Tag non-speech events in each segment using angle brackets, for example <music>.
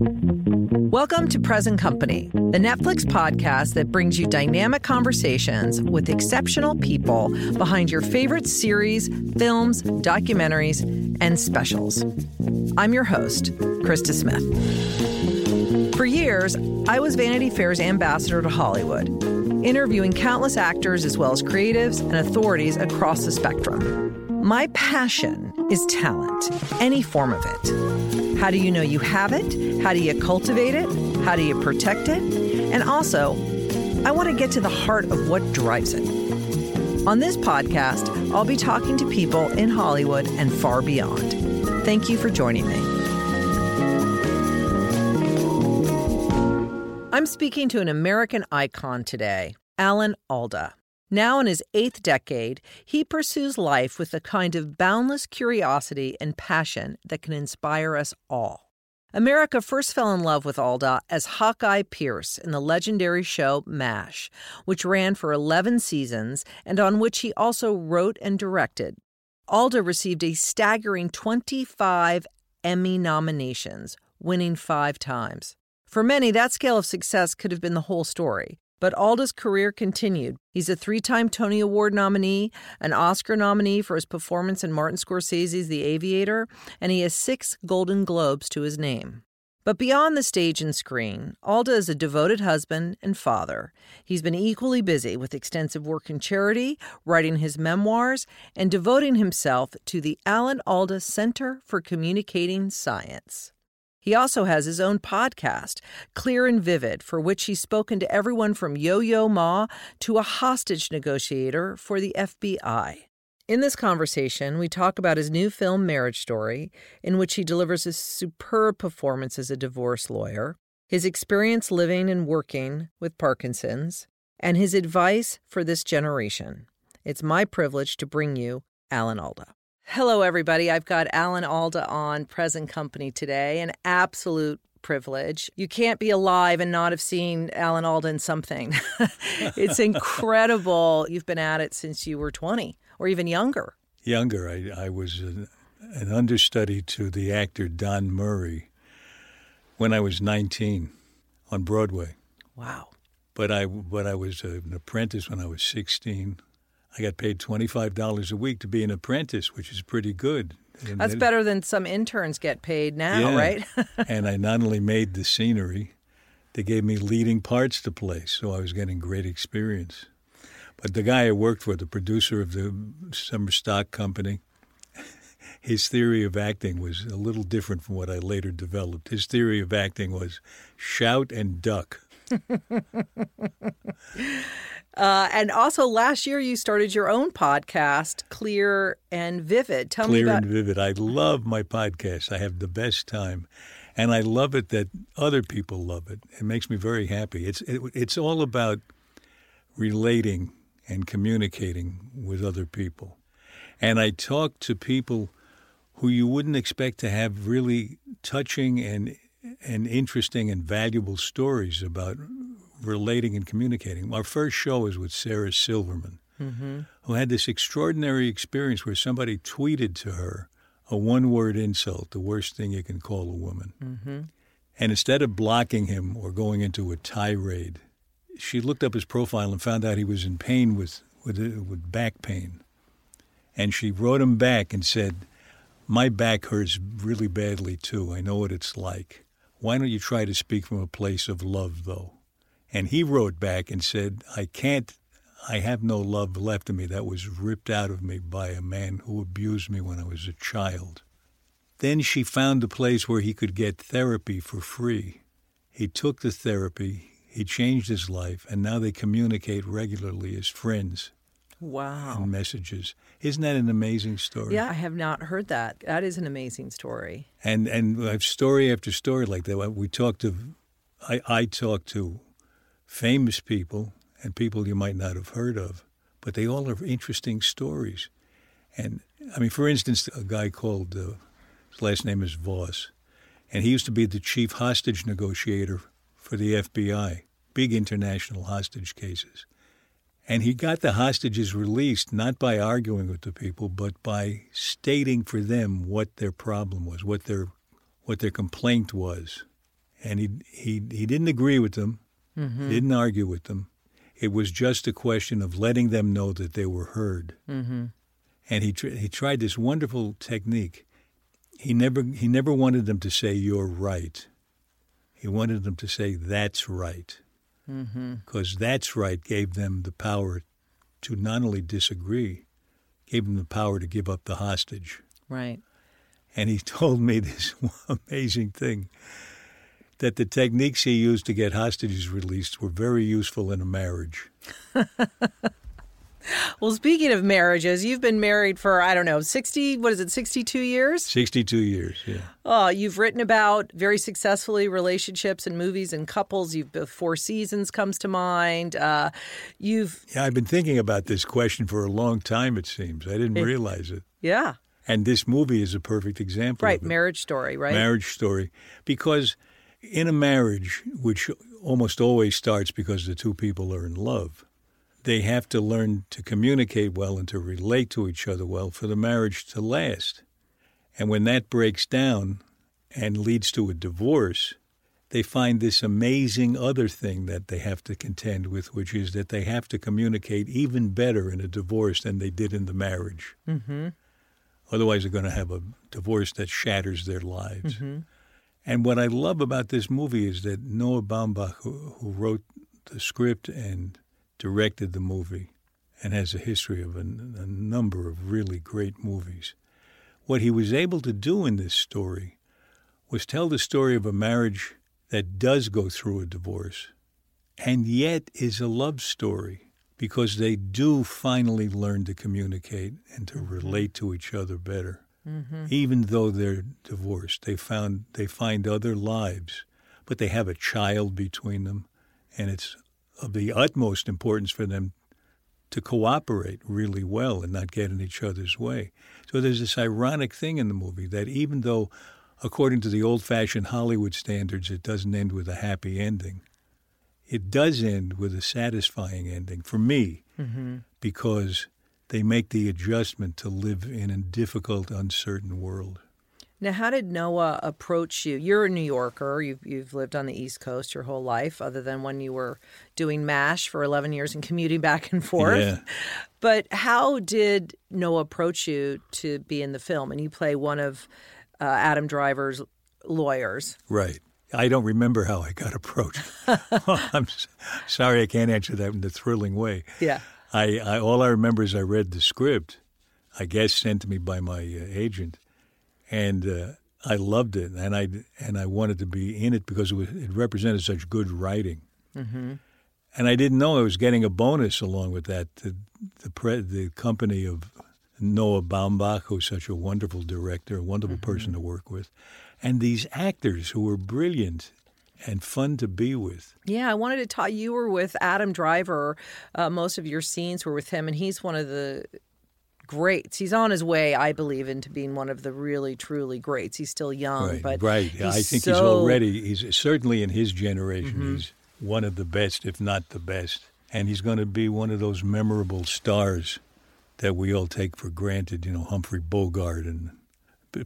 Welcome to Present Company, the Netflix podcast that brings you dynamic conversations with exceptional people behind your favorite series, films, documentaries, and specials. I'm your host, Krista Smith. For years, I was Vanity Fair's ambassador to Hollywood, interviewing countless actors as well as creatives and authorities across the spectrum. My passion is talent, any form of it. How do you know you have it? How do you cultivate it? How do you protect it? And also, I want to get to the heart of what drives it. On this podcast, I'll be talking to people in Hollywood and far beyond. Thank you for joining me. I'm speaking to an American icon today, Alan Alda. Now in his eighth decade, he pursues life with a kind of boundless curiosity and passion that can inspire us all. America first fell in love with Alda as Hawkeye Pierce in the legendary show MASH, which ran for 11 seasons and on which he also wrote and directed. Alda received a staggering 25 Emmy nominations, winning five times. For many, that scale of success could have been the whole story. But Alda's career continued. He's a three time Tony Award nominee, an Oscar nominee for his performance in Martin Scorsese's The Aviator, and he has six Golden Globes to his name. But beyond the stage and screen, Alda is a devoted husband and father. He's been equally busy with extensive work in charity, writing his memoirs, and devoting himself to the Alan Alda Center for Communicating Science. He also has his own podcast, Clear and Vivid, for which he's spoken to everyone from Yo Yo Ma to a hostage negotiator for the FBI. In this conversation, we talk about his new film, Marriage Story, in which he delivers a superb performance as a divorce lawyer, his experience living and working with Parkinson's, and his advice for this generation. It's my privilege to bring you Alan Alda. Hello, everybody. I've got Alan Alda on Present Company today. An absolute privilege. You can't be alive and not have seen Alan Alda in something. <laughs> it's incredible. You've been at it since you were 20 or even younger. Younger. I, I was an, an understudy to the actor Don Murray when I was 19 on Broadway. Wow. But I, but I was an apprentice when I was 16. I got paid $25 a week to be an apprentice, which is pretty good. And That's better than some interns get paid now, yeah. right? <laughs> and I not only made the scenery, they gave me leading parts to play, so I was getting great experience. But the guy I worked for, the producer of the Summer Stock Company, <laughs> his theory of acting was a little different from what I later developed. His theory of acting was shout and duck. <laughs> Uh, and also, last year you started your own podcast, Clear and Vivid. Tell Clear me about Clear and Vivid. I love my podcast. I have the best time, and I love it that other people love it. It makes me very happy. It's it, it's all about relating and communicating with other people, and I talk to people who you wouldn't expect to have really touching and and interesting and valuable stories about relating and communicating. Our first show was with Sarah Silverman, mm-hmm. who had this extraordinary experience where somebody tweeted to her a one word insult, the worst thing you can call a woman. Mm-hmm. And instead of blocking him or going into a tirade, she looked up his profile and found out he was in pain with, with, with back pain. And she wrote him back and said, My back hurts really badly too. I know what it's like. Why don't you try to speak from a place of love, though? And he wrote back and said, I can't, I have no love left in me. That was ripped out of me by a man who abused me when I was a child. Then she found a place where he could get therapy for free. He took the therapy, he changed his life, and now they communicate regularly as friends. Wow. And messages. Isn't that an amazing story? Yeah, I have not heard that. That is an amazing story. And and I have story after story like that. We talked to I, I talked to famous people and people you might not have heard of, but they all have interesting stories. And I mean, for instance, a guy called, uh, his last name is Voss, and he used to be the chief hostage negotiator for the FBI, big international hostage cases. And he got the hostages released not by arguing with the people, but by stating for them what their problem was, what their what their complaint was. and he he he didn't agree with them, Mm-hmm. didn't argue with them. It was just a question of letting them know that they were heard. Mm-hmm. And he tr- he tried this wonderful technique. He never he never wanted them to say you're right. He wanted them to say that's right, Mm-hmm. because that's right gave them the power to not only disagree, gave them the power to give up the hostage. Right. And he <laughs> told me this <laughs> amazing thing that the techniques he used to get hostages released were very useful in a marriage. <laughs> Well, speaking of marriages, you've been married for, I don't know, 60, what is it, 62 years? 62 years, yeah. Oh, you've written about very successfully relationships and movies and couples. You've Four Seasons comes to mind. Uh, you've, Yeah, I've been thinking about this question for a long time, it seems. I didn't It- realize it. yeah, And this movie is a perfect example right, marriage story, right? marriage story. Because in a marriage, which almost always starts because the two people are in love, they have to learn to communicate well and to relate to each other well for the marriage to last. And when that breaks down and leads to a divorce, they find this amazing other thing that they have to contend with, which is that they have to communicate even better in a divorce than they did in the marriage. Mm-hmm. Otherwise, they're going to have a divorce that shatters their lives. Mm-hmm. And what I love about this movie is that Noah Baumbach, who, who wrote the script and directed the movie, and has a history of a, a number of really great movies, what he was able to do in this story was tell the story of a marriage that does go through a divorce and yet is a love story because they do finally learn to communicate and to mm-hmm. relate to each other better Mm-hmm. even though they're divorced they found they find other lives but they have a child between them and it's of the utmost importance for them to cooperate really well and not get in each other's way so there's this ironic thing in the movie that even though according to the old-fashioned hollywood standards it doesn't end with a happy ending it does end with a satisfying ending for me Mm-hmm. because they make the adjustment to live in a difficult, uncertain world. Now, how did Noah approach you? You're a New Yorker. You've, you've lived on the East Coast your whole life, other than when you were doing MASH for 11 years and commuting back and <laughs> forth. Yeah. But how did Noah approach you to be in the film? And you play one of uh, Adam Driver's lawyers. Right. I don't remember how I got <laughs> approached. <laughs> I'm sorry I can't answer that in a thrilling way. Yeah. I, I all I remember is I read the script, I guess sent to me by my uh, agent, and uh, I loved it, and I and I wanted to be in it because it, was, it represented such good writing. Mm-hmm. And I didn't know I was getting a bonus along with that. The the, pre, the company of Noah Baumbach, who's such a wonderful director, a wonderful person to work with, and these actors who were brilliant and fun to be with. Yeah, I wanted to talk. You were with Adam Driver. Uh, most of your scenes were with him, and he's one of the greats. He's on his way, I believe, into being one of the really, truly greats. He's still young, right, but right. I think he's already. He's certainly in his generation. Mm-hmm. He's one of the best, if not the best, and he's going to be one of those memorable stars that we all take for granted. You know, Humphrey Bogart and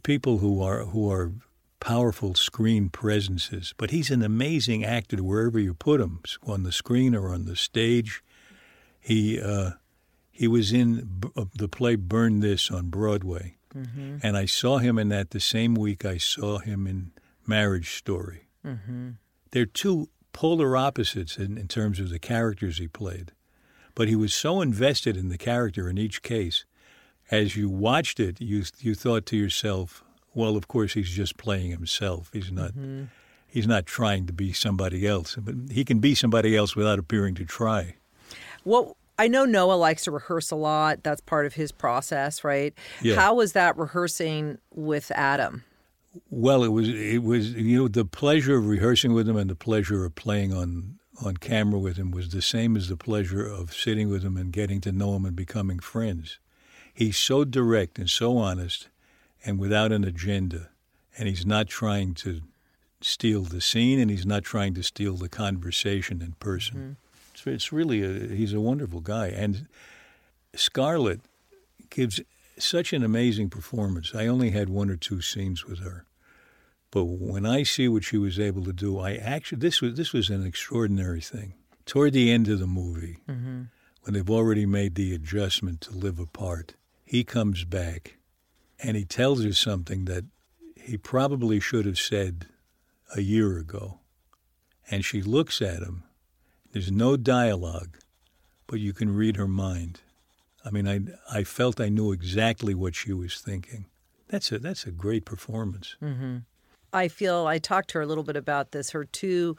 people who are who are powerful screen presences. But he's an amazing actor wherever you put him, on the screen or on the stage. He uh, he was in b- uh, the play Burn This on Broadway, Mm-hmm. and I saw him in that the same week I saw him in Marriage Story. Mm-hmm. They're two polar opposites in, in terms of the characters he played, but he was so invested in the character in each case. As you watched it, you you thought to yourself, "Well, of course he's just playing himself. He's not." Mm-hmm. He's not trying to be somebody else, but he can be somebody else without appearing to try. Well, I know Noah likes to rehearse a lot. That's part of his process, right? Yeah. How was that rehearsing with Adam? Well, it was it was you know the pleasure of rehearsing with him and the pleasure of playing on on camera with him was the same as the pleasure of sitting with him and getting to know him and becoming friends. He's so direct and so honest and without an agenda, and he's not trying to steal the scene and he's not trying to steal the conversation in person. It's, it's really a, he's a wonderful guy and Scarlett gives such an amazing performance. I only had one or two scenes with her, But when I see what she was able to do, I actually this was this was an extraordinary thing. Toward the end of the movie, Mm-hmm. when they've already made the adjustment to live apart, he comes back and he tells her something that he probably should have said a year ago. And she looks at him. There's no dialogue, but you can read her mind. I mean, I, I felt I knew exactly what she was thinking. That's a, that's a great performance. Mm-hmm. I feel I talked to her a little bit about this. Her two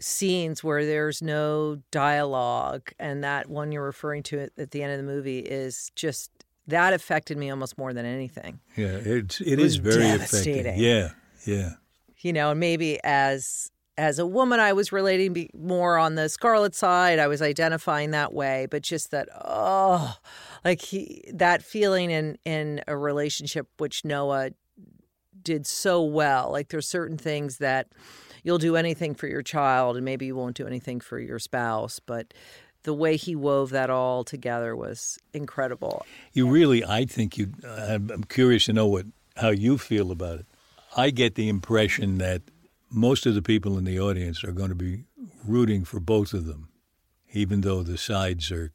scenes where there's no dialogue, and that one you're referring to at the end of the movie is just that affected me almost more than anything. Yeah, it's, it was is very devastating. effective. Yeah, yeah. You know, and maybe as as a woman, I was relating be, more on the Scarlett side. I was identifying that way, but just that oh, like he that feeling in in a relationship which Noah did so well. Like there's certain things that you'll do anything for your child and maybe you won't do anything for your spouse, but the way he wove that all together was incredible. You really, I think you. I'm I'm curious to know what how you feel about it. I get the impression that most of the people in the audience are going to be rooting for both of them, even though the sides are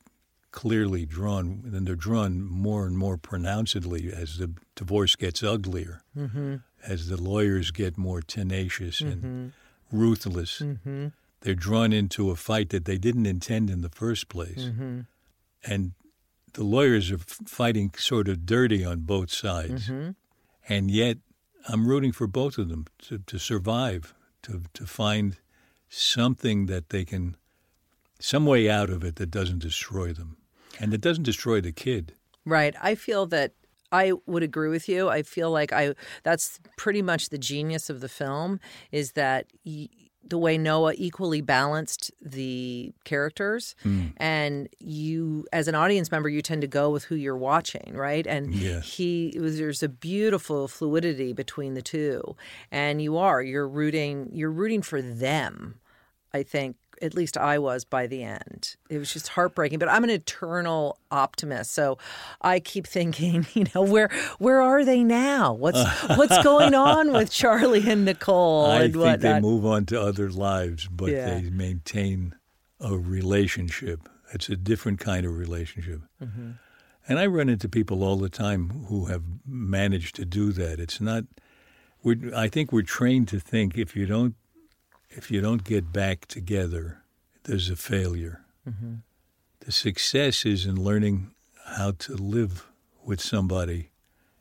clearly drawn, and they're drawn more and more pronouncedly as the divorce gets uglier, Mm-hmm. as the lawyers get more tenacious and Mm-hmm. ruthless. Mm-hmm. They're drawn into a fight that they didn't intend in the first place. Mm-hmm. And the lawyers are fighting sort of dirty on both sides. Mm-hmm. And yet, I'm rooting for both of them to, to survive, to, to find something that they can, some way out of it that doesn't destroy them. And that doesn't destroy the kid. Right. I feel that I would agree with you. I feel like I that's pretty much the genius of the film is that y- the way Noah equally balanced the characters hmm. and you as an audience member you tend to go with who you're watching, right? And Yes. he was there's a beautiful fluidity between the two and you are you're rooting you're rooting for them. I think at least I was by the end. It was just heartbreaking, but I'm an eternal optimist. So I keep thinking, <laughs> you know, where where are they now? What's <laughs> what's going on with Charlie and Nicole I and think whatnot? they move on to other lives, but Yeah. they maintain a relationship. It's a different kind of relationship. Mm-hmm. And I run into people all the time who have managed to do that. It's not. We're, I think we're trained to think if you don't, if you don't get back together, there's a failure. Mm-hmm. The success is in learning how to live with somebody,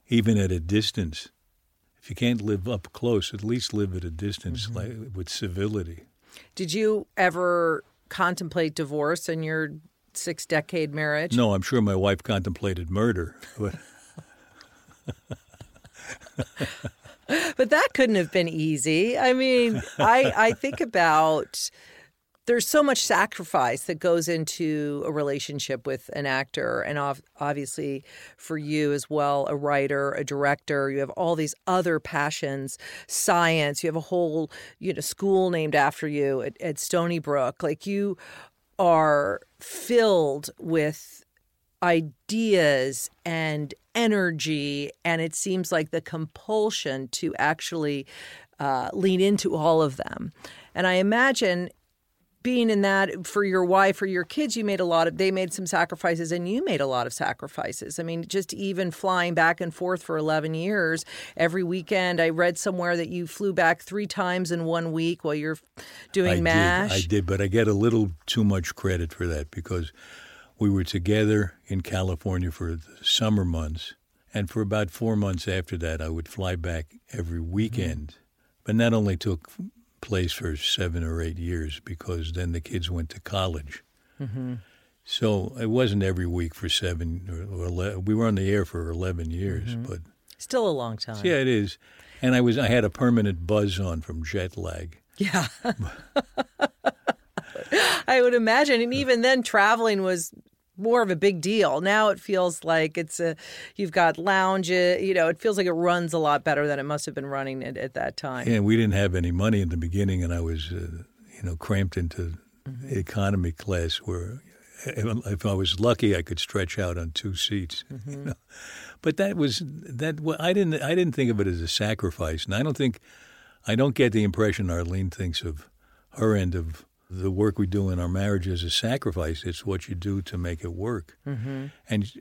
even at a distance. If you can't live up close, at least live at a distance, Mm-hmm. like with civility. Did you ever contemplate divorce in your six decade marriage? No, I'm sure my wife contemplated murder, but <laughs> But that couldn't have been easy. I mean, I I think about there's so much sacrifice that goes into a relationship with an actor and obviously for you as well a writer a director. You have all these other passions science. You have a whole you know school named after you at, at stony brook. Like you are filled with ideas and energy and it seems like the compulsion to actually uh, lean into all of them and i imagine being in that for your wife or your kids you made a lot of they made some sacrifices and you made a lot of sacrifices i mean just even flying back and forth for 11 years every weekend i read somewhere that you flew back three times in one week while you're doing I mash did. I did, but I get a little too much credit for that because we were together in California for the summer months, and for about four months after that, I would fly back every mm-hmm. weekend. But that only took place for seven or eight years because then the kids went to college. Mm-hmm. So it wasn't every week for seven or, or 11. We were on the air for 11 years, mm-hmm. but still a long time yeah, it is. And I was I had a permanent buzz on from jet lag. Yeah. <laughs> <laughs> I would imagine. And even then, traveling was more of a big deal. Now it feels like it's a, you've got lounge, uh, you know, it feels like it runs a lot better than it must have been running at, at that time. And we didn't have any money in the beginning, and I was, uh, you know, cramped into mm-hmm. economy class where if I was lucky, I could stretch out on two seats. <laughs> You mm-hmm. know? But that was that. I didn't. I didn't think of it as a sacrifice, and I don't think I don't get the impression Arlene thinks of her end of the work we do in our marriage is a sacrifice. It's what you do to make it work. Mm-hmm. And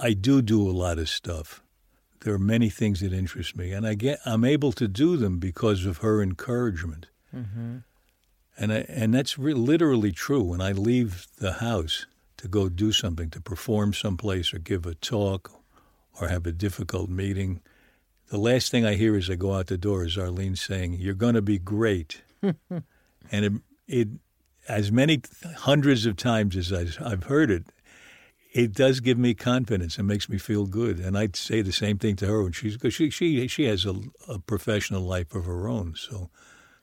I do do a lot of stuff. There are many things that interest me, and I get I'm able to do them because of her encouragement. Mm-hmm. And I, and that's re- literally true. When I leave the house to go do something, to perform someplace or give a talk or have a difficult meeting, the last thing I hear as I go out the door is Arlene saying, "You're going to be great," <laughs> and it, it, as many hundreds of times as I've heard it, it does give me confidence and makes me feel good. And I'd say the same thing to her when she's because she she she has a, a professional life of her own, so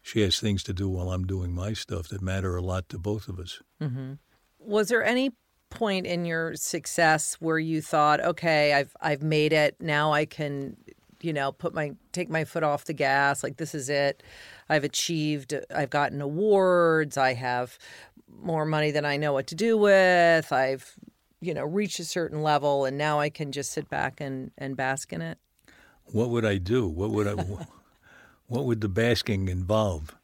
she has things to do while I'm doing my stuff that matter a lot to both of us. Mm-hmm. Was there any point in your success where you thought, okay, I've I've made it. Now I can, you know, put my take my foot off the gas. Like this is it. I've achieved. I've gotten awards. I have more money than I know what to do with. I've, you know, reached a certain level, and now I can just sit back and and bask in it. What would I do? What would I? what would the basking involve?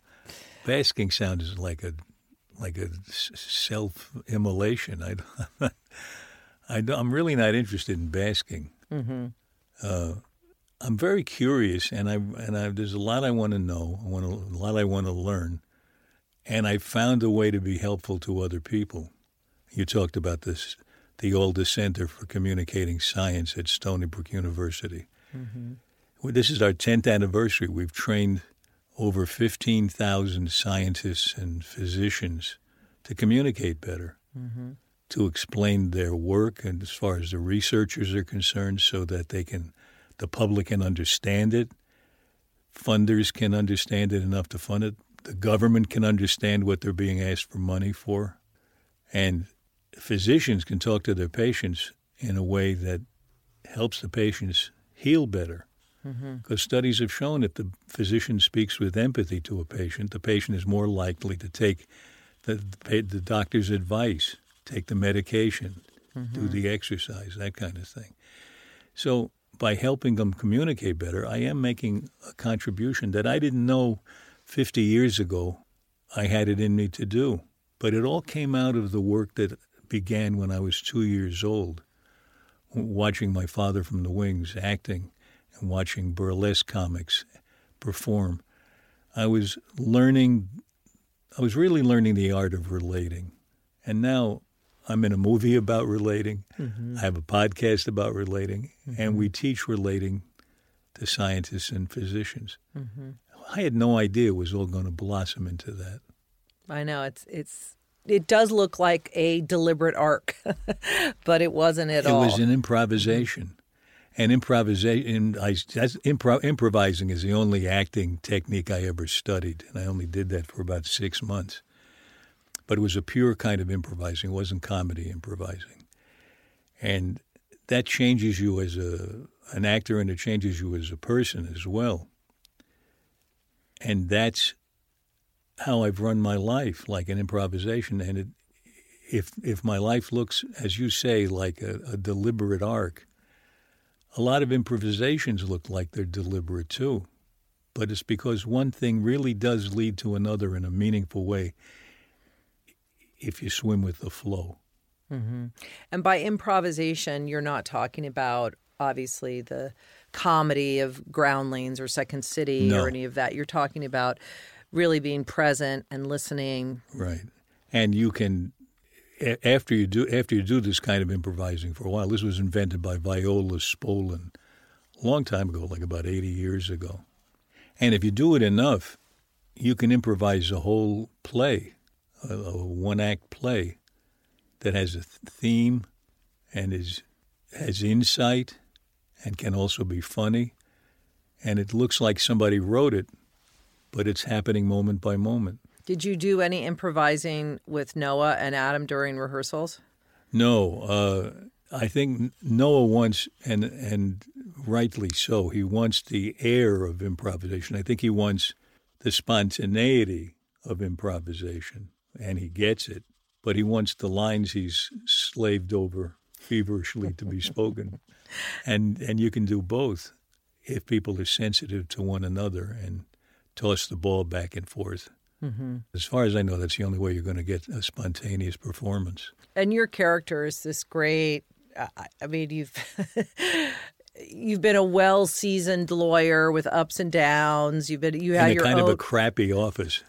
Basking sounds like a like a self immolation. I, <laughs> I, am really not interested in basking. Mm-hmm. Uh, I'm very curious, and I and I, there's a lot I want to know. I want a lot I want to learn, and I found a way to be helpful to other people. You talked about this, the Alda Center for Communicating Science at Stony Brook University. Mm-hmm. Well, this is our 10th anniversary. We've trained over 15,000 scientists and physicians to communicate better, mm-hmm. to explain their work, and as far as the researchers are concerned, so that they can, the public can understand it, funders can understand it enough to fund it, the government can understand what they're being asked for money for, and physicians can talk to their patients in a way that helps the patients heal better. Mm-hmm. Because studies have shown if the physician speaks with empathy to a patient, the patient is more likely to take the, the doctor's advice, take the medication, mm-hmm. do the exercise, that kind of thing. So by helping them communicate better, I am making a contribution that I didn't know 50 years ago I had it in me to do. But it all came out of the work that began when I was two years old, watching my father from the wings acting and watching burlesque comics perform, I was learning, I was really learning the art of relating. And now I'm in a movie about relating. Mm-hmm. I have a podcast about relating, mm-hmm. and we teach relating to scientists and physicians. Mm-hmm. I had no idea it was all going to blossom into that. I know it's it's it does look like a deliberate arc, <laughs> but it wasn't at it all. It was an improvisation and improvisation. I, impro, improvising is the only acting technique I ever studied, and I only did that for about six months. But it was a pure kind of improvising; it wasn't comedy improvising, and that changes you as a an actor, and it changes you as a person as well. And that's how I've run my life, like an improvisation. And it, if if my life looks, as you say, like a, a deliberate arc, a lot of improvisations look like they're deliberate too, but it's because one thing really does lead to another in a meaningful way if you swim with the flow. Mm-hmm. And by improvisation, you're not talking about obviously the comedy of Groundlings or Second City no. or any of that. You're talking about really being present and listening. Right. And you can after you do after you do this kind of improvising for a while, this was invented by Viola Spolin a long time ago, like about 80 years ago. And if you do it enough, you can improvise a whole play, a, a one act play that has a theme and is has insight and can also be funny. And it looks like somebody wrote it, but it's happening moment by moment. Did you do any improvising with Noah and Adam during rehearsals? No, uh, I think Noah wants, and and rightly so, he wants the air of improvisation. I think he wants the spontaneity of improvisation, and he gets it. But he wants the lines he's slaved over feverishly to be spoken, <laughs> and and you can do both if people are sensitive to one another and toss the ball back and forth. Mm-hmm. As far as I know, that's the only way you're going to get a spontaneous performance. And your character is this great. Uh, I mean, you've <laughs> you've been a well seasoned lawyer with ups and downs. You've been you had your kind own... of a crappy office.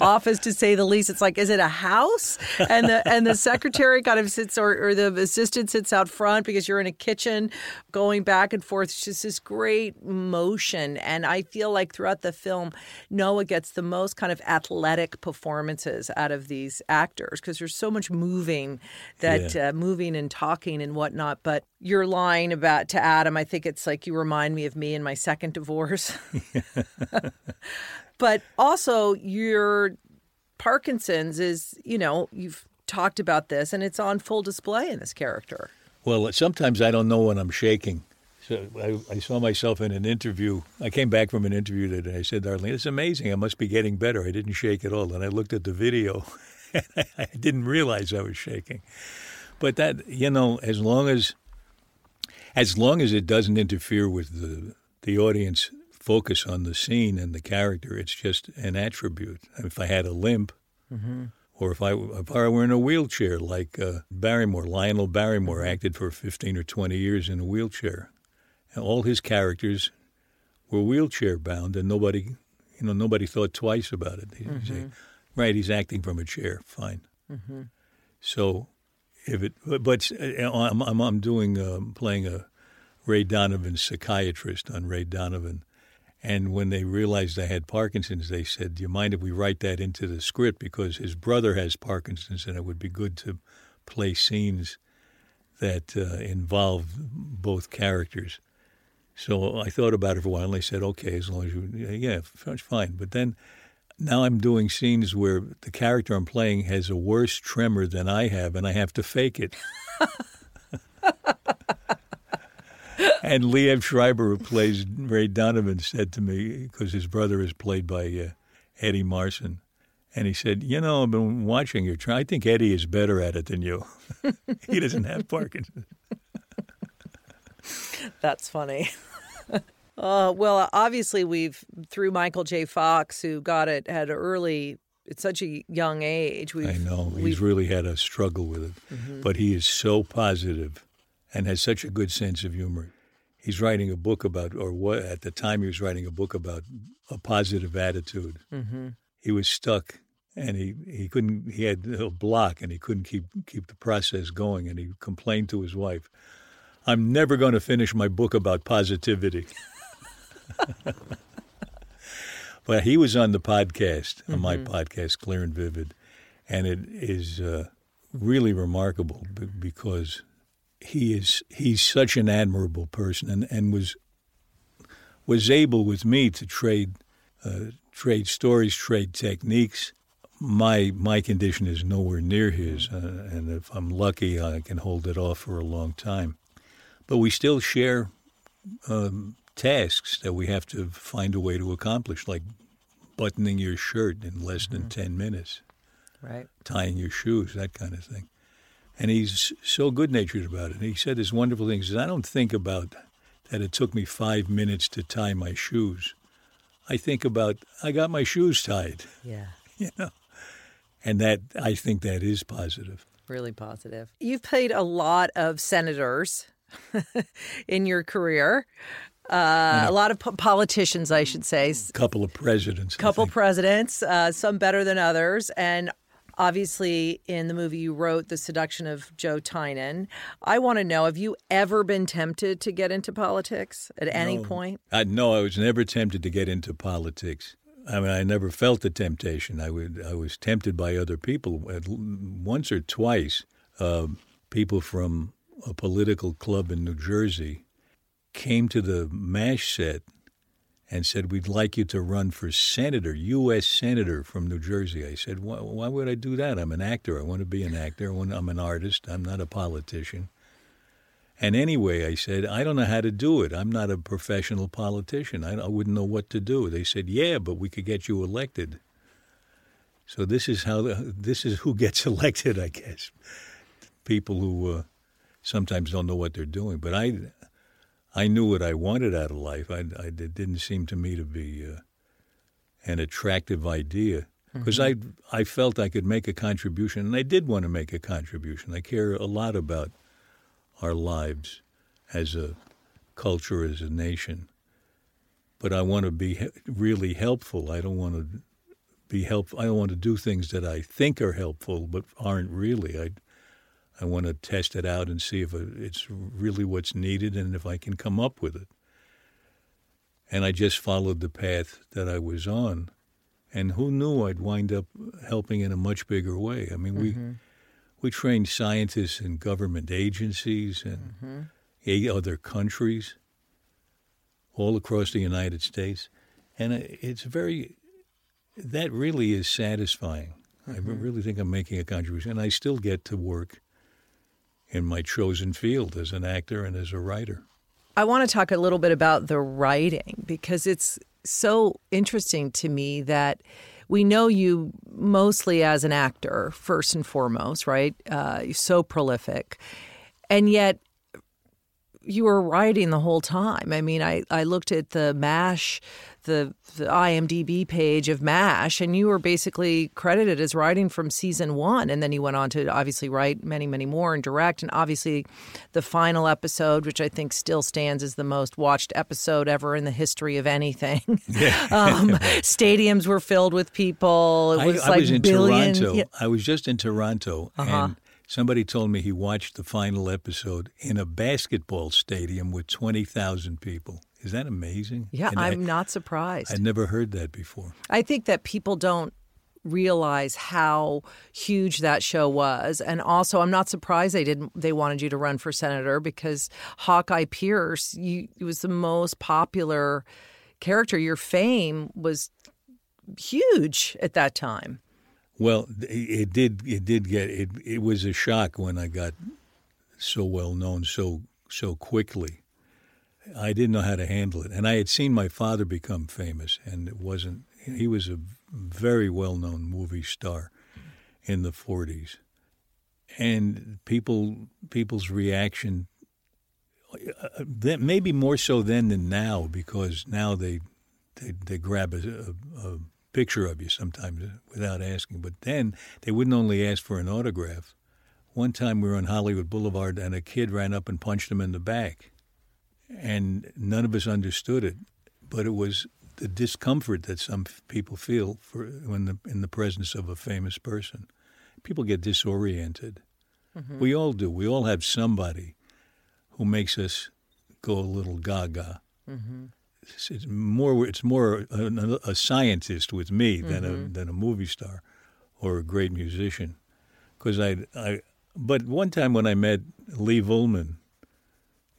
Office to say the least. It's like, is it a house? And the and the secretary kind of sits or, or the assistant sits out front because you're in a kitchen going back and forth. It's just this great motion. And I feel like throughout the film, Noah gets the most kind of athletic performances out of these actors because there's so much moving that yeah. uh, moving and talking and whatnot. But your line about to Adam, I think it's like you remind me of me in my second divorce. <laughs> <laughs> But also, your Parkinson's is, you know, you've talked about this and it's on full display in this character. Well, sometimes I don't know when I'm shaking. So I, I, saw myself in an interview. I came back from an interview today. I said, Arlene, it's amazing. I must be getting better. I didn't shake at all. And I looked at the video <laughs> I didn't realize I was shaking. But that, you know, as long as as long as it doesn't interfere with the the audience focus on the scene and the character. It's just an attribute. If I had a limp, mm-hmm. or if I if I were in a wheelchair, like uh, Barrymore, Lionel Barrymore mm-hmm. acted for 15 or 20 years in a wheelchair. And all his characters were wheelchair bound, and nobody, you know, nobody thought twice about it. Mm-hmm. Say, right, he's acting from a chair. Fine. Mm-hmm. So, if it, but uh, I'm I'm, I'm doing um, playing a Ray Donovan psychiatrist on Ray Donovan and when they realized I had Parkinson's, they said, Do you mind if we write that into the script? Because his brother has Parkinson's, and it would be good to play scenes that uh, involve both characters. So I thought about it for a while, and they said, Okay, as long as you, yeah, fine. But then now I'm doing scenes where the character I'm playing has a worse tremor than I have, and I have to fake it. <laughs> <laughs> and Liev Schreiber, who plays Ray Donovan, said to me, because his brother is played by uh, Eddie Marsan, and he said, You know, I've been watching you. I think Eddie is better at it than you. <laughs> he doesn't have Parkinson's. That's funny. <laughs> uh, well, obviously, we've, through Michael J. Fox, who got it at early at such a young age. I know he's really had a struggle with it, mm-hmm. but he is so positive and has such a good sense of humor. He's writing a book about, or what at the time he was writing a book about a positive attitude. Mm-hmm. He was stuck, and he, he couldn't. He had a block, and he couldn't keep keep the process going. And he complained to his wife, "I'm never going to finish my book about positivity." <laughs> but he was on the podcast, on mm-hmm. my podcast, Clear and Vivid, and it is uh, really remarkable because he is he's such an admirable person and, and was was able with me to trade uh, trade stories, trade techniques. My my condition is nowhere near his, uh, and if I'm lucky, I can hold it off for a long time. But we still share um, tasks that we have to find a way to accomplish, like buttoning your shirt in less mm-hmm. than ten minutes, right? Tying your shoes, that kind of thing. And he's so good natured about it. And he said this wonderful thing. He says, I don't think about that it took me five minutes to tie my shoes. I think about I got my shoes tied. Yeah. <laughs> You know. And that I think that is positive. Really positive. You've played a lot of senators <laughs> in your career. Uh, a lot of po- politicians, I should say. A couple of presidents. Couple presidents, uh, some better than others, and Obviously, in the movie, you wrote The Seduction of Joe Tynan. I want to know have you ever been tempted to get into politics at any point? I, no, I was never tempted to get into politics. I mean, I never felt the temptation. I would, I was tempted by other people. Once or twice, uh, people from a political club in New Jersey came to the MASH set and said, We'd like you to run for senator, U.S. Senator from New Jersey. I said, Why, why would I do that? I'm an actor. I want to be an actor. I'm an artist. I'm not a politician. And anyway, I said, I don't know how to do it. I'm not a professional politician. I, I wouldn't know what to do. They said, Yeah, but we could get you elected. So this is how this is who gets <laughs> elected, I guess. People who uh, sometimes don't know what they're doing. But I, I knew what I wanted out of life. I, I, it didn't seem to me to be uh, an attractive idea because I I felt I could make a contribution, and I did want to make a contribution. I care a lot about our lives as a culture, as a nation, but I want to be really helpful. I don't want to be helpful. I don't want to do things that I think are helpful but aren't really. I I want to test it out and see if it's really what's needed and if I can come up with it. And I just followed the path that I was on and who knew I'd wind up helping in a much bigger way? I mean, mm-hmm. we we trained scientists in government agencies and mm-hmm. eight other countries, all across the United States, and it's very that really is satisfying. Mm-hmm. I really think I'm making a contribution, and I still get to work in my chosen field as an actor and as a writer. I want to talk a little bit about the writing because it's so interesting to me that we know you mostly as an actor, first and foremost, right? Uh, you're so prolific. And yet, you were writing the whole time. I mean, I, I looked at the MASH the, the IMDb page of MASH, and you were basically credited as writing from season one. And then you went on to obviously write many, many more and direct. And obviously, the final episode, which I think still stands as the most watched episode ever in the history of anything. <laughs> Yeah. <laughs> um, stadiums were filled with people. It was I, like I was in Toronto. Yeah. I was just in Toronto, uh-huh. and somebody told me he watched the final episode in a basketball stadium with twenty thousand people. Is that amazing? Yeah, and I'm I, not surprised. I'd never heard that before. I think that people don't realize how huge that show was and also I'm not surprised they didn't they wanted you to run for senator because Hawkeye Pierce you was the most popular character your fame was huge at that time well it did it did get it it was a shock when I got so well known so so quickly I didn't know how to handle it. And I had seen my father become famous, and it wasn't, he was a very well known movie star in the 40s. And people, people's reaction, uh, that maybe more so then than now, because now they, they, they grab a, a, a picture of you sometimes without asking. But then they wouldn't only ask for an autograph. One time we were on Hollywood Boulevard, and a kid ran up and punched him in the back and none of us understood it. But it was the discomfort that some people feel for when the, in the presence of a famous person. People get disoriented. Mm-hmm. We all do. We all have somebody who makes us go a little gaga. Mm-hmm. It's, it's, more. It's more a, a scientist with me mm-hmm. than a mm-hmm. than a movie star or a great musician. Because I, I, but one time when I met Liv Ullmann,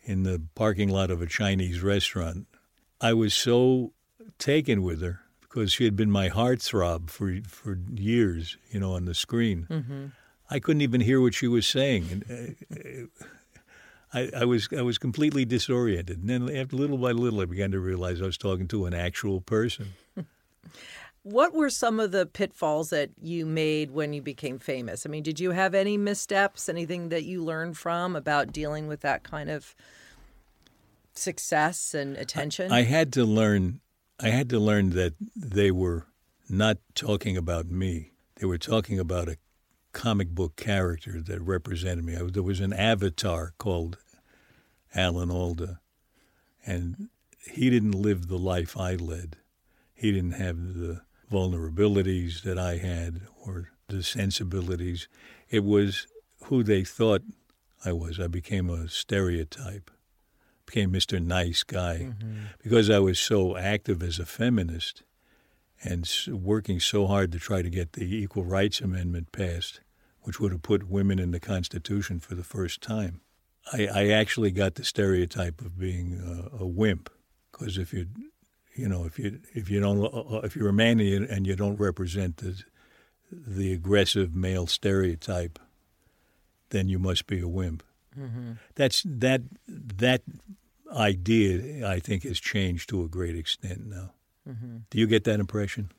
in the parking lot of a Chinese restaurant. I was so taken with her because she had been my heartthrob for for years, you know, on the screen. Mm-hmm. I couldn't even hear what she was saying, and uh, I, I, was I was completely disoriented. And then, after little by little, I began to realize I was talking to an actual person. <laughs> What were some of the pitfalls that you made when you became famous? I mean, did you have any missteps, anything that you learned from about dealing with that kind of success and attention? I, I had to learn I had to learn that they were not talking about me. They were talking about a comic book character that represented me. I, there was an avatar called Alan Alda, and he didn't live the life I led. He didn't have the vulnerabilities that I had or the sensibilities. It was who they thought I was. I became a stereotype, became Mr. Nice Guy mm-hmm. because I was so active as a feminist and working so hard to try to get the Equal Rights Amendment passed, which would have put women in the Constitution for the first time. I, I actually got the stereotype of being a, a wimp because if you you know, if you if you don't uh, uh, if you're a man and you, and you don't represent the the aggressive male stereotype, then you must be a wimp. Mm-hmm. That's that that idea I think has changed to a great extent now. Mm-hmm. Do you get that impression?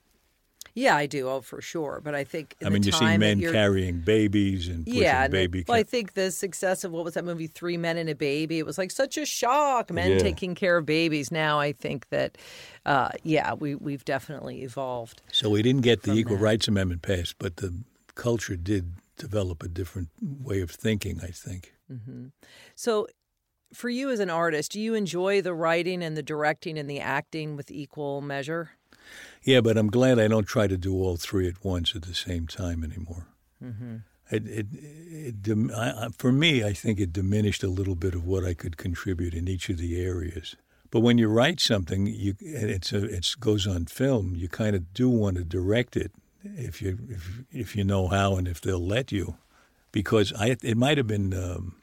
Yeah, I do. Oh, for sure. But I think I mean, you see men carrying babies and pushing yeah, baby. Well, I think the success of what was that movie, Three Men and a Baby? It was like such a shock, men yeah. taking care of babies. Now I think that, uh, yeah, we we've definitely evolved. So we didn't get the Equal that. Rights Amendment passed, but the culture did develop a different way of thinking. I think. Mm-hmm. So for you as an artist, do you enjoy the writing and the directing and the acting with equal measure? Yeah, but I'm glad I don't try to do all three at once at the same time anymore. Mm-hmm. It, it, it, I, for me, I think it diminished a little bit of what I could contribute in each of the areas. But when you write something, you it's a, it goes on film. You kind of do want to direct it if you if, if you know how and if they'll let you, because I it might have been um,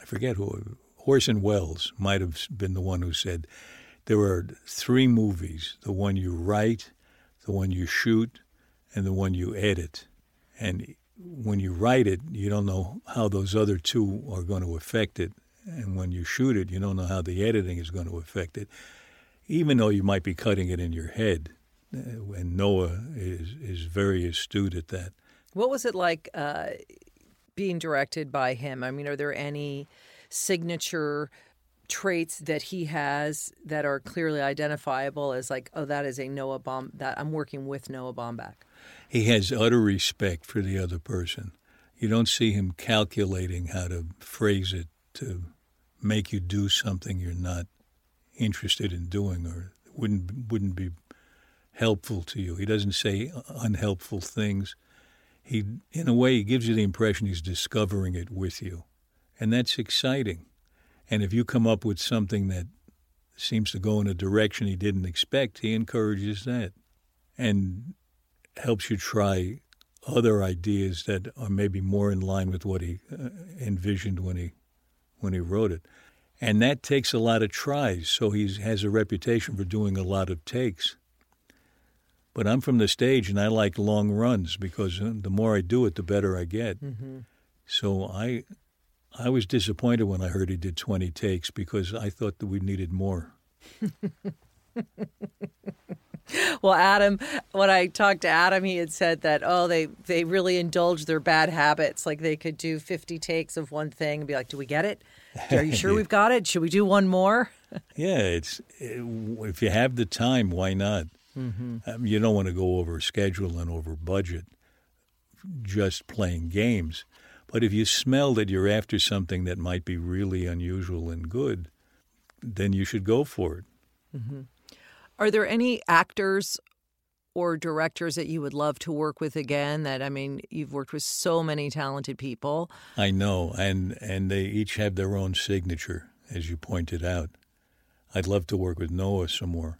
I forget who Orson Welles might have been the one who said there are three movies the one you write, the one you shoot, and the one you edit. And when you write it, you don't know how those other two are going to affect it. And when you shoot it, you don't know how the editing is going to affect it. Even though you might be cutting it in your head, uh, and Noah is, is very astute at that. What was it like uh, being directed by him? I mean, are there any signature traits that he has that are clearly identifiable as like, oh, that is a Noah Bomb that I'm working with Noah Baumbach. He has utter respect for the other person. You don't see him calculating how to phrase it to make you do something you're not interested in doing or wouldn't wouldn't be helpful to you. He doesn't say unhelpful things. He in a way he gives you the impression he's discovering it with you. And that's exciting. And if you come up with something that seems to go in a direction he didn't expect, he encourages that and helps you try other ideas that are maybe more in line with what he uh, envisioned when he when he wrote it. And that takes a lot of tries, so he has a reputation for doing a lot of takes. But I'm from the stage and I like long runs because uh, the more I do it, the better I get. Mm-hmm. So I I was disappointed when I heard he did 20 takes because I thought that we needed more. <laughs> well, Adam, when I talked to Adam, he had said that oh, they they really indulge their bad habits. Like they could do 50 takes of one thing and be like, "Do we get it? Are you <laughs> sure we've got it? Should we do one more?" <laughs> yeah, it's if you have the time, why not? Mm-hmm. Um, you don't want to go over schedule and over budget just playing games. But if you smell that you're after something that might be really unusual and good, then you should go for it. Mm-hmm. Are there any actors or directors that you would love to work with again? That I mean, you've worked with so many talented people. I know, and and they each have their own signature, as you pointed out. I'd love to work with Noah some more.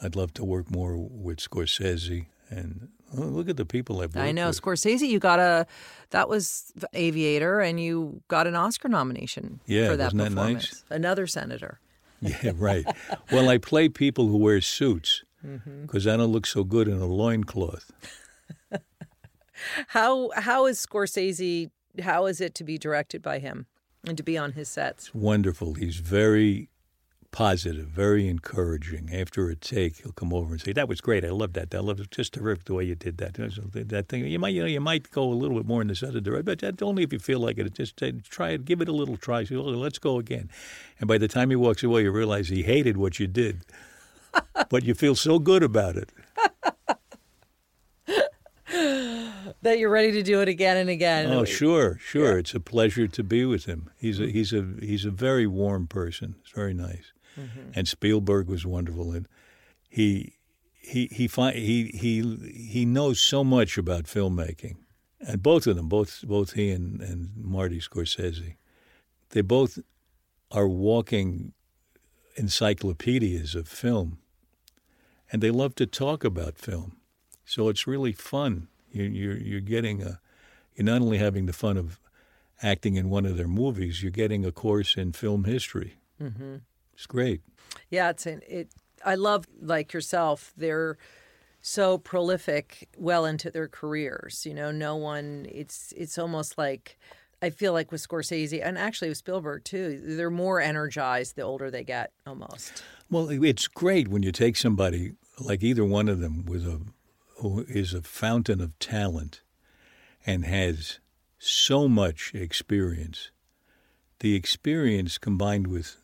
I'd love to work more with Scorsese and look at the people I've met. I know with. Scorsese. You got a that was Aviator, and you got an Oscar nomination yeah, for that wasn't performance. That nice? Another senator. <laughs> Yeah, right. well, I play people who wear suits because mm-hmm. I don't look so good in a loincloth. how how is Scorsese? How is it to be directed by him and to be on his sets? It's wonderful. He's very positive, very encouraging. After a take, he'll come over and say, "That was great. I love that. I love it. Just terrific the way you did that. That thing. You might, you know, you might go a little bit more in this other direction, but only if you feel like it. Just uh, try it. Give it a little try. Let's go again. And by the time he walks away, you realize he hated what you did, <laughs> but you feel so good about it. that you're ready to do it again and again. Oh, sure, sure. Yeah. It's a pleasure to be with him. He's a he's a he's a very warm person. It's very nice. Mm-hmm. And Spielberg was wonderful, and he he he he he he knows so much about filmmaking, and both of them, both both he and, and Marty Scorsese, they both are walking encyclopedias of film, and they love to talk about film, so it's really fun. You, you're you're getting a you're not only having the fun of acting in one of their movies, you're getting a course in film history. Mm-hmm. It's great. Yeah, it's an, it. I love like yourself. They're so prolific well into their careers. You know, no one. It's it's almost like I feel like with Scorsese and actually with Spielberg too. They're more energized the older they get, almost. Well, it's great when you take somebody like either one of them with a who is a fountain of talent and has so much experience, the experience combined with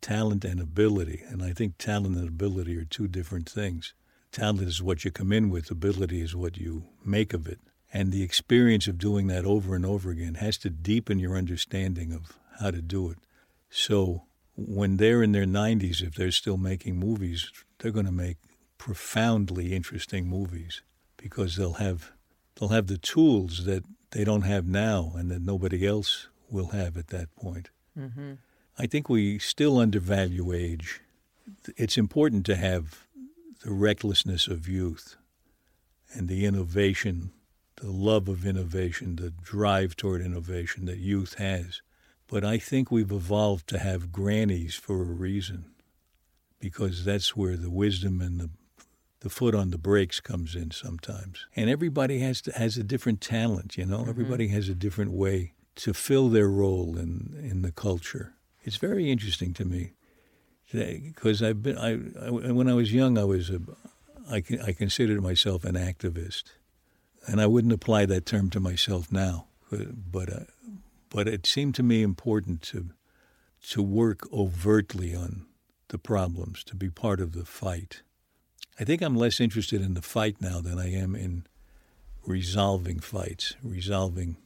talent and ability, and I think talent and ability are two different things. Talent is what you come in with, ability is what you make of it. And the experience of doing that over and over again has to deepen your understanding of how to do it. So when they're in their 90s, if they're still making movies, they're going to make profoundly interesting movies because they'll have they'll have the tools that they don't have now and that nobody else will have at that point. Mm-hmm. I think we still undervalue age. It's important to have the recklessness of youth and the innovation, the love of innovation, the drive toward innovation that youth has. But I think we've evolved to have grannies for a reason, because that's where the wisdom and the the foot on the brakes comes in sometimes. And everybody has to, has a different talent, you know. Mm-hmm. Everybody has a different way to fill their role in in the culture. It's very interesting to me because I've been I, I, when I was young I was a I, I considered myself an activist, and I wouldn't apply that term to myself now, but uh, but it seemed to me important to to work overtly on the problems, to be part of the fight. I think I'm less interested in the fight now than I am in resolving fights, resolving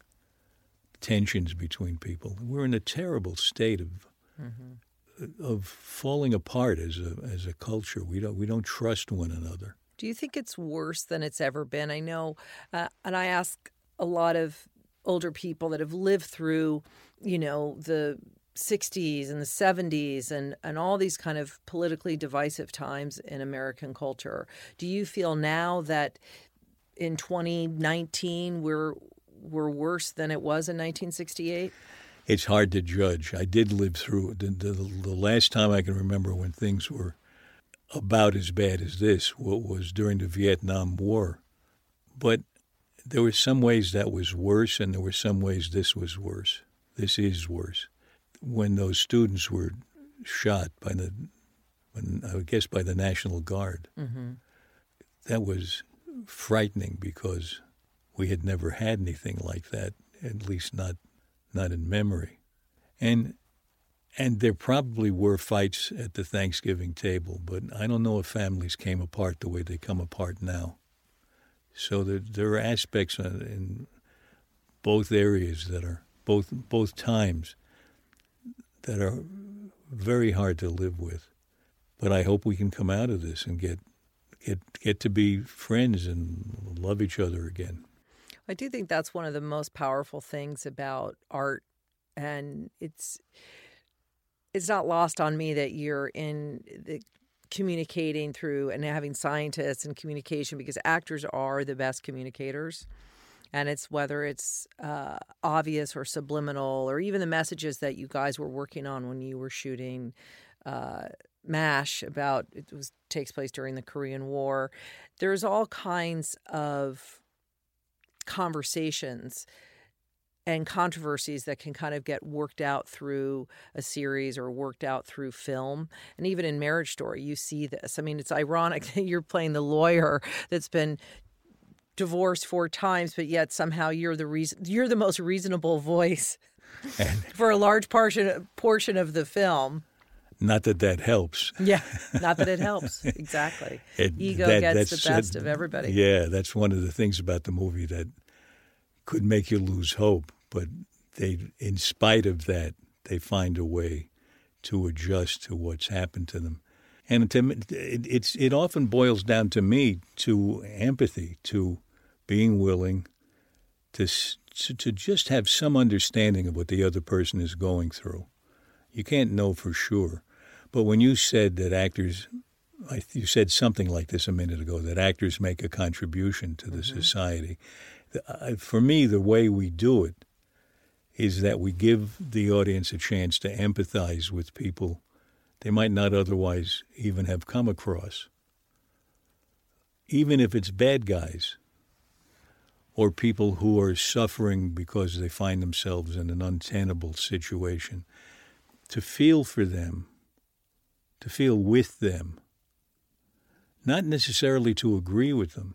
tensions between people. We're in a terrible state of mm-hmm. of falling apart as a as a culture. We don't we don't trust one another. Do you think it's worse than it's ever been? I know, uh, and I ask a lot of older people that have lived through, you know, the 60s and the 70s and, and all these kind of politically divisive times in American culture. Do you feel now that in 2019 we're we're worse than it was in 1968? It's hard to judge. I did live through the, the, the last time I can remember when things were about as bad as this was during the Vietnam War. But there were some ways that was worse, and there were some ways this was worse. This is worse. When those students were shot by the, when, I guess by the National Guard, mm-hmm. that was frightening because we had never had anything like that, at least not not in memory. And and there probably were fights at the Thanksgiving table, but I don't know if families came apart the way they come apart now. So there, there are aspects in both areas that are both both times that are very hard to live with. But I hope we can come out of this and get get get to be friends and love each other again. I do think that's one of the most powerful things about art and it's it's not lost on me that you're in the communicating through and having scientists and communication because actors are the best communicators. And it's whether it's uh, obvious or subliminal or even the messages that you guys were working on when you were shooting uh, M*A*S*H about it was takes place during the korean war. There's all kinds of conversations and controversies that can kind of get worked out through a series or worked out through film. And even in Marriage Story, you see this. I mean, it's ironic <laughs> that you're playing the lawyer that's been divorced four times, but yet somehow you're the reason you're the most reasonable voice <laughs> for a large portion portion of the film. Not that that helps. Yeah, <laughs> not that it helps. Exactly. it, Ego that, gets the best of everybody. Yeah, that's one of the things about the movie that could make you lose hope but they, in spite of that, they find a way to adjust to what's happened to them. And to, it, it's, it often boils down to me to empathy, to being willing to, to, to just have some understanding of what the other person is going through. You can't know for sure. But when you said that actors, you said something like this a minute ago, that actors make a contribution to the mm-hmm. society. For me, the way we do it is that we give the audience a chance to empathize with people they might not otherwise even have come across. Even if it's bad guys or people who are suffering because they find themselves in an untenable situation, to feel for them, to feel with them, not necessarily to agree with them.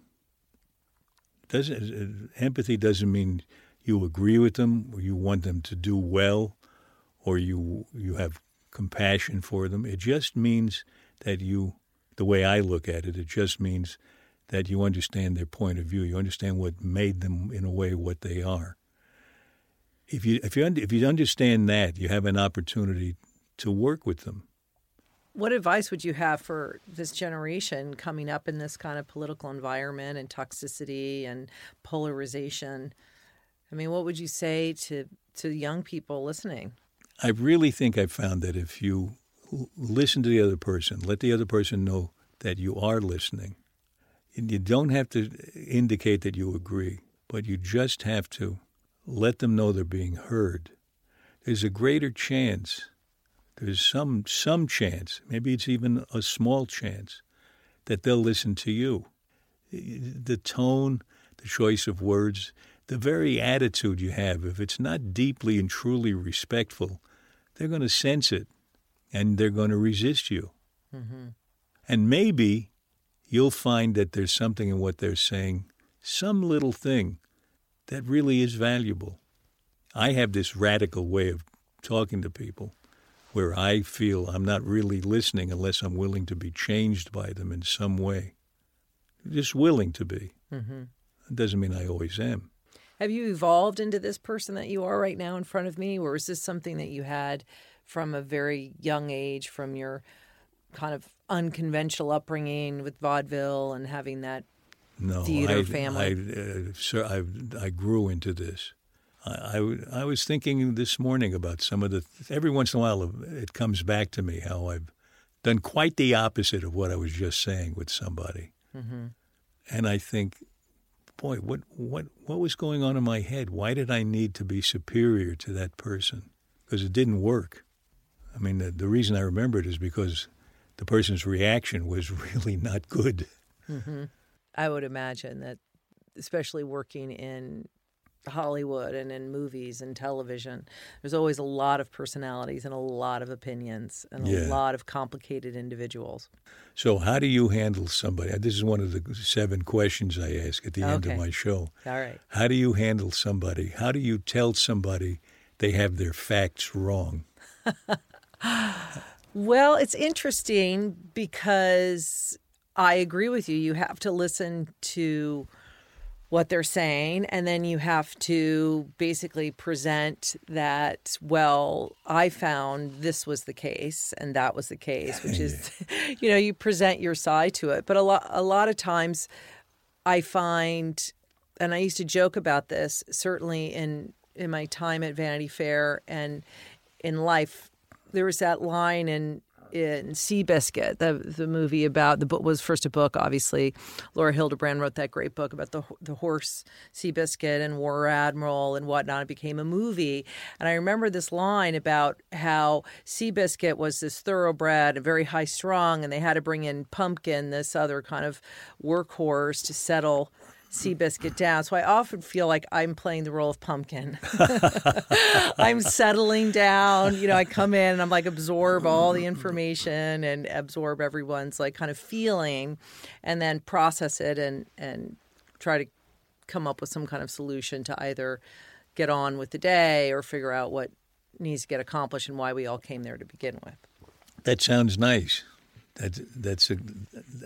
Doesn't empathy doesn't mean you agree with them or you want them to do well or you you have compassion for them. It just means that you the way I look at it, it just means that you understand their point of view. You understand what made them in a way what they are. If you if you if you understand that, you have an opportunity to work with them. What advice would you have for this generation coming up in this kind of political environment and toxicity and polarization? I mean, what would you say to to young people listening? I really think I've found that if you listen to the other person, let the other person know that you are listening. And you don't have to indicate that you agree, but you just have to let them know they're being heard. There's a greater chance there's some some chance, maybe it's even a small chance, that they'll listen to you. The tone, the choice of words, the very attitude you have, if it's not deeply and truly respectful, they're going to sense it and they're going to resist you. Mm-hmm. And maybe you'll find that there's something in what they're saying, some little thing that really is valuable. I have this radical way of talking to people where I feel I'm not really listening unless I'm willing to be changed by them in some way. Just willing to be. Mm-hmm. It doesn't mean I always am. Have you evolved into this person that you are right now in front of me, or is this something that you had from a very young age, from your kind of unconventional upbringing with vaudeville and having that no, theater I, family? I, uh, sir, I, I grew into this. I, I, I, was thinking this morning about some of the. Every once in a while, it comes back to me how I've done quite the opposite of what I was just saying with somebody, mm-hmm. and I think, boy, what what what was going on in my head? Why did I need to be superior to that person? Because it didn't work. I mean, the, the reason I remember it is because the person's reaction was <laughs> really not good. Mm-hmm. I would imagine that, especially working in Hollywood and in movies and television. There's always a lot of personalities and a lot of opinions and yeah. a lot of complicated individuals. So, how do you handle somebody? This is one of the seven questions I ask at the okay. end of my show. All right. How do you handle somebody? How do you tell somebody they have their facts wrong? <laughs> well, it's interesting because I agree with you. You have to listen to what they're saying and then you have to basically present that well i found this was the case and that was the case which is <laughs> you know you present your side to it. But a lot a lot of times i find and i used to joke about this certainly in in my time at vanity fair and in life there was that line in in Seabiscuit, the the movie about the book was first a book, obviously. Laura Hillenbrand wrote that great book about the the horse Seabiscuit and War Admiral and whatnot. It became a movie, and I remember this line about how Seabiscuit was this thoroughbred, very high strung, and they had to bring in Pumpkin, this other kind of workhorse, to settle Seabiscuit down. So I often feel like I'm playing the role of Pumpkin. <laughs> I'm settling down. You know, I come in and I'm like absorb all the information and absorb everyone's like kind of feeling, and then process it and and try to come up with some kind of solution to either get on with the day or figure out what needs to get accomplished and why we all came there to begin with. That sounds nice. That's that's a,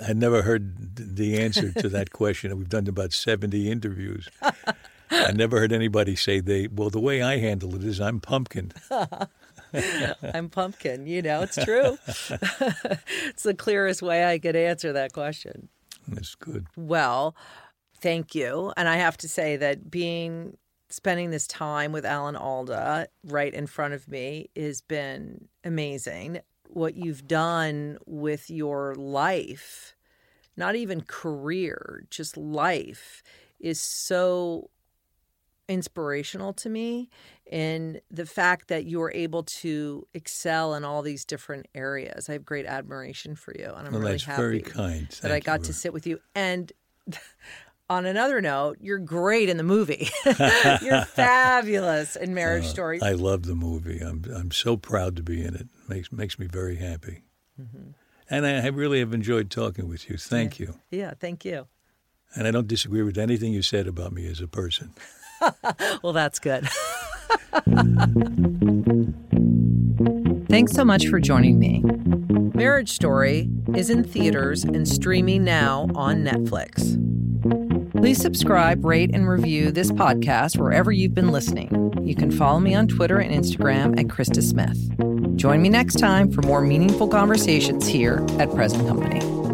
I never heard the answer to that <laughs> question. We've done about seventy interviews. I never heard anybody say they. Well, the way I handle it is I'm pumpkin. <laughs> I'm pumpkin. You know, it's true. <laughs> it's the clearest way I could answer that question. That's good. Well, thank you. And I have to say that being spending this time with Alan Alda right in front of me has been amazing what you've done with your life, not even career, just life, is so inspirational to me in the fact that you are able to excel in all these different areas. I have great admiration for you, and I'm well, really happy very kind. that I got you. to sit with you. And <laughs> on another note, you're great in the movie. <laughs> you're <laughs> fabulous in Marriage uh, Story. I love the movie. I'm I'm so proud to be in it. makes makes me very happy. Mm-hmm. And I really have enjoyed talking with you. Thank yeah. you. Yeah, thank you. And I don't disagree with anything you said about me as a person. <laughs> well, that's good. Thanks so much for joining me. Marriage Story is in theaters and streaming now on Netflix. Please subscribe, rate, and review this podcast wherever you've been listening. You can follow me on Twitter and Instagram at Krista Smith. Join me next time for more meaningful conversations here at Present Company.